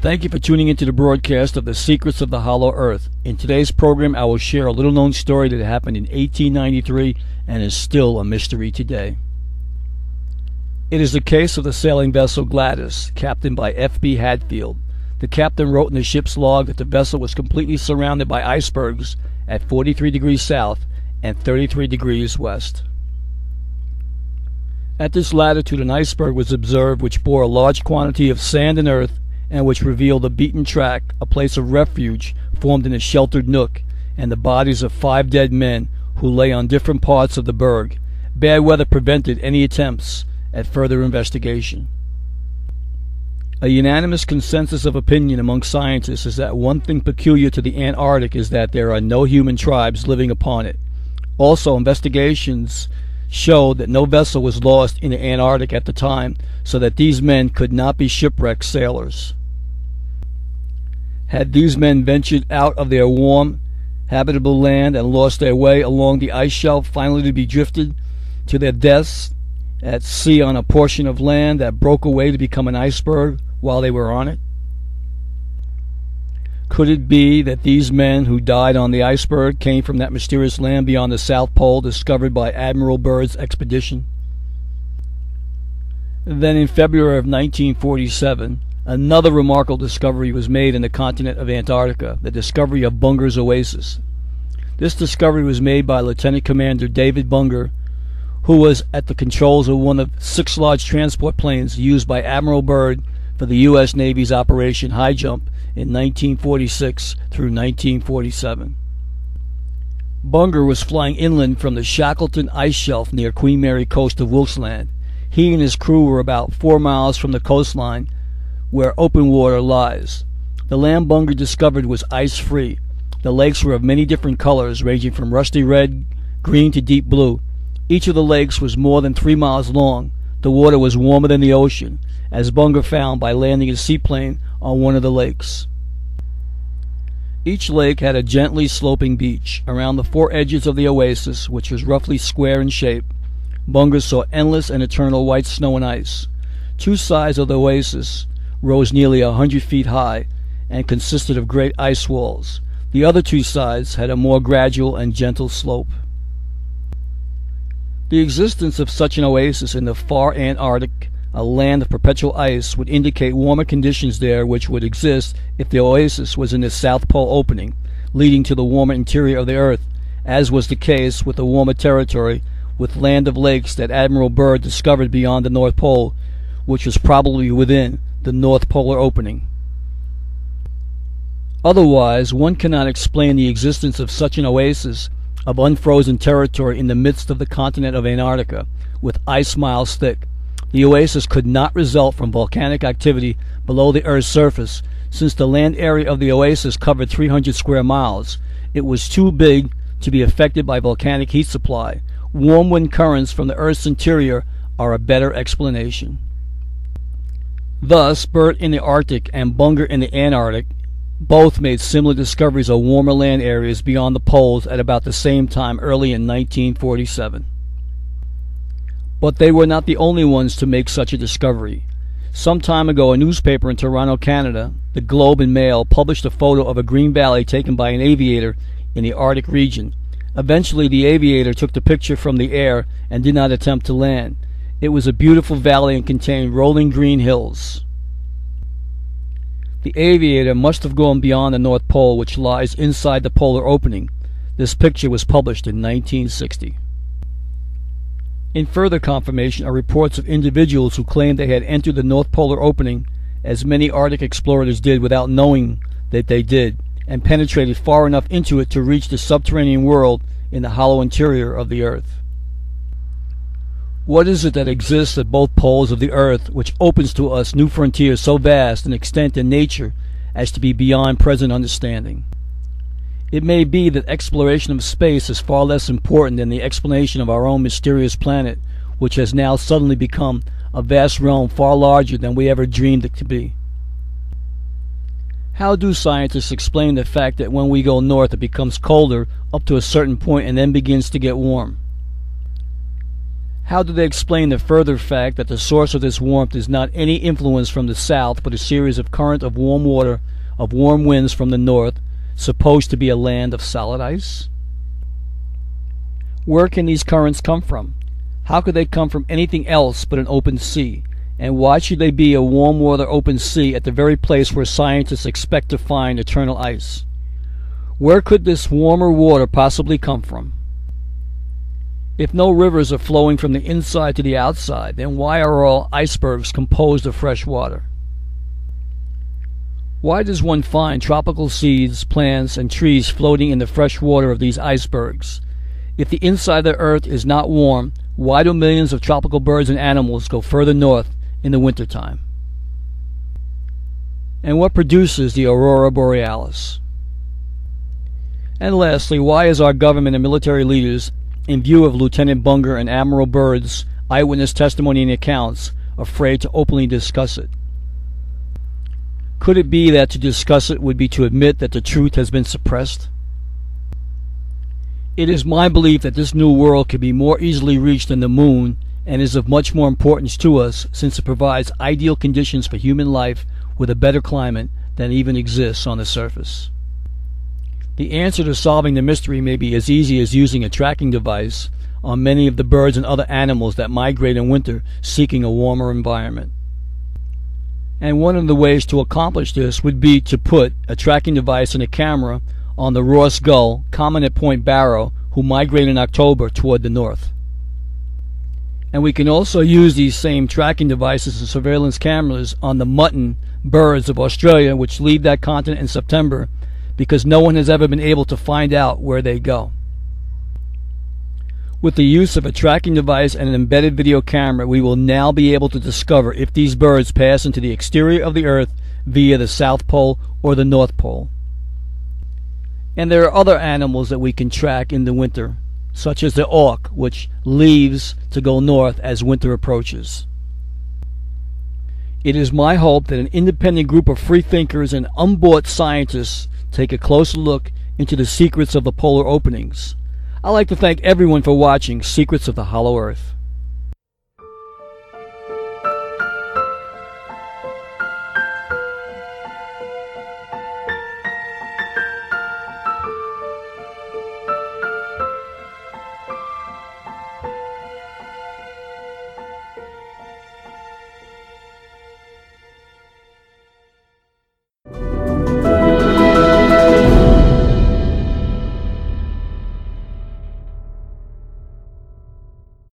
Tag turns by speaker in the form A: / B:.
A: Thank you for tuning into the broadcast of The Secrets of the Hollow Earth. In today's program, I will share a little known story that happened in 1893 and is still a mystery today. It is the case of the sailing vessel Gladys, captained by F.B. Hadfield. The captain wrote in the ship's log that the vessel was completely surrounded by icebergs at 43 degrees south and 33 degrees west. At this latitude, an iceberg was observed which bore a large quantity of sand and earth and which revealed a beaten track, a place of refuge formed in a sheltered nook, and the bodies of five dead men who lay on different parts of the berg. Bad weather prevented any attempts at further investigation. A unanimous consensus of opinion among scientists is that one thing peculiar to the Antarctic is that there are no human tribes living upon it. Also, investigations showed that no vessel was lost in the Antarctic at the time, so that these men could not be shipwrecked sailors. Had these men ventured out of their warm, habitable land and lost their way along the ice shelf, finally to be drifted to their deaths at sea on a portion of land that broke away to become an iceberg while they were on it? Could it be that these men who died on the iceberg came from that mysterious land beyond the South Pole discovered by Admiral Byrd's expedition? Then in February of 1947, Another remarkable discovery was made in the continent of Antarctica, the discovery of Bunger's Oasis. This discovery was made by Lieutenant Commander David Bunger, who was at the controls of one of six large transport planes used by Admiral Byrd for the U.S. Navy's Operation High Jump in 1946 through 1947. Bunger was flying inland from the Shackleton ice shelf near Queen Mary coast of Wilkes Land. He and his crew were about four miles from the coastline where open water lies. The land Bunger discovered was ice free. The lakes were of many different colors, ranging from rusty red, green to deep blue. Each of the lakes was more than three miles long. The water was warmer than the ocean, as Bunger found by landing his seaplane on one of the lakes. Each lake had a gently sloping beach. Around the four edges of the oasis, which was roughly square in shape, Bunger saw endless and eternal white snow and ice. Two sides of the oasis rose nearly a hundred feet high and consisted of great ice walls. The other two sides had a more gradual and gentle slope. The existence of such an oasis in the far Antarctic, a land of perpetual ice, would indicate warmer conditions there which would exist if the oasis was in the South Pole opening, leading to the warmer interior of the earth, as was the case with the warmer territory with land of lakes that Admiral Byrd discovered beyond the North Pole, which was probably within the North Polar opening. Otherwise, one cannot explain the existence of such an oasis of unfrozen territory in the midst of the continent of Antarctica, with ice miles thick. The oasis could not result from volcanic activity below the Earth's surface, since the land area of the oasis covered 300 square miles. It was too big to be affected by volcanic heat supply. Warm wind currents from the Earth's interior are a better explanation. Thus, Byrd in the Arctic and Bunger in the Antarctic both made similar discoveries of warmer land areas beyond the poles at about the same time early in 1947. But they were not the only ones to make such a discovery. Some time ago, a newspaper in Toronto, Canada, the Globe and Mail, published a photo of a green valley taken by an aviator in the Arctic region. Eventually, the aviator took the picture from the air and did not attempt to land. It was a beautiful valley and contained rolling green hills. The aviator must have gone beyond the North Pole, which lies inside the polar opening. This picture was published in 1960. In further confirmation are reports of individuals who claimed they had entered the North Polar opening, as many Arctic explorers did without knowing that they did, and penetrated far enough into it to reach the subterranean world in the hollow interior of the earth. What is it that exists at both poles of the earth which opens to us new frontiers so vast in extent and nature as to be beyond present understanding? It may be that exploration of space is far less important than the explanation of our own mysterious planet, which has now suddenly become a vast realm far larger than we ever dreamed it to be. How do scientists explain the fact that when we go north it becomes colder up to a certain point and then begins to get warm? How do they explain the further fact that the source of this warmth is not any influence from the south, but a series of current of warm water, of warm winds from the north, supposed to be a land of solid ice? Where can these currents come from? How could they come from anything else but an open sea? And why should they be a warm water open sea at the very place where scientists expect to find eternal ice? Where could this warmer water possibly come from? If no rivers are flowing from the inside to the outside, then why are all icebergs composed of fresh water? Why does one find tropical seeds, plants, and trees floating in the fresh water of these icebergs? If the inside of the earth is not warm, why do millions of tropical birds and animals go further north in the wintertime? And what produces the aurora borealis? And lastly, why is our government and military leaders in view of Lieutenant Bunger and Admiral Byrd's eyewitness testimony and accounts, afraid to openly discuss it? Could it be that to discuss it would be to admit that the truth has been suppressed? It is my belief that this new world can be more easily reached than the moon and is of much more importance to us since it provides ideal conditions for human life with a better climate than even exists on the surface. The answer to solving the mystery may be as easy as using a tracking device on many of the birds and other animals that migrate in winter seeking a warmer environment. And one of the ways to accomplish this would be to put a tracking device and a camera on the Ross gull common at Point Barrow who migrate in October toward the north. And we can also use these same tracking devices and surveillance cameras on the mutton birds of Australia which leave that continent in September because no one has ever been able to find out where they go. With the use of a tracking device and an embedded video camera, we will now be able to discover if these birds pass into the exterior of the Earth via the South Pole or the North Pole. And there are other animals that we can track in the winter, such as the auk, which leaves to go north as winter approaches. It is my hope that an independent group of freethinkers and unbought scientists take a closer look into the secrets of the polar openings. I'd like to thank everyone for watching Secrets of the Hollow Earth.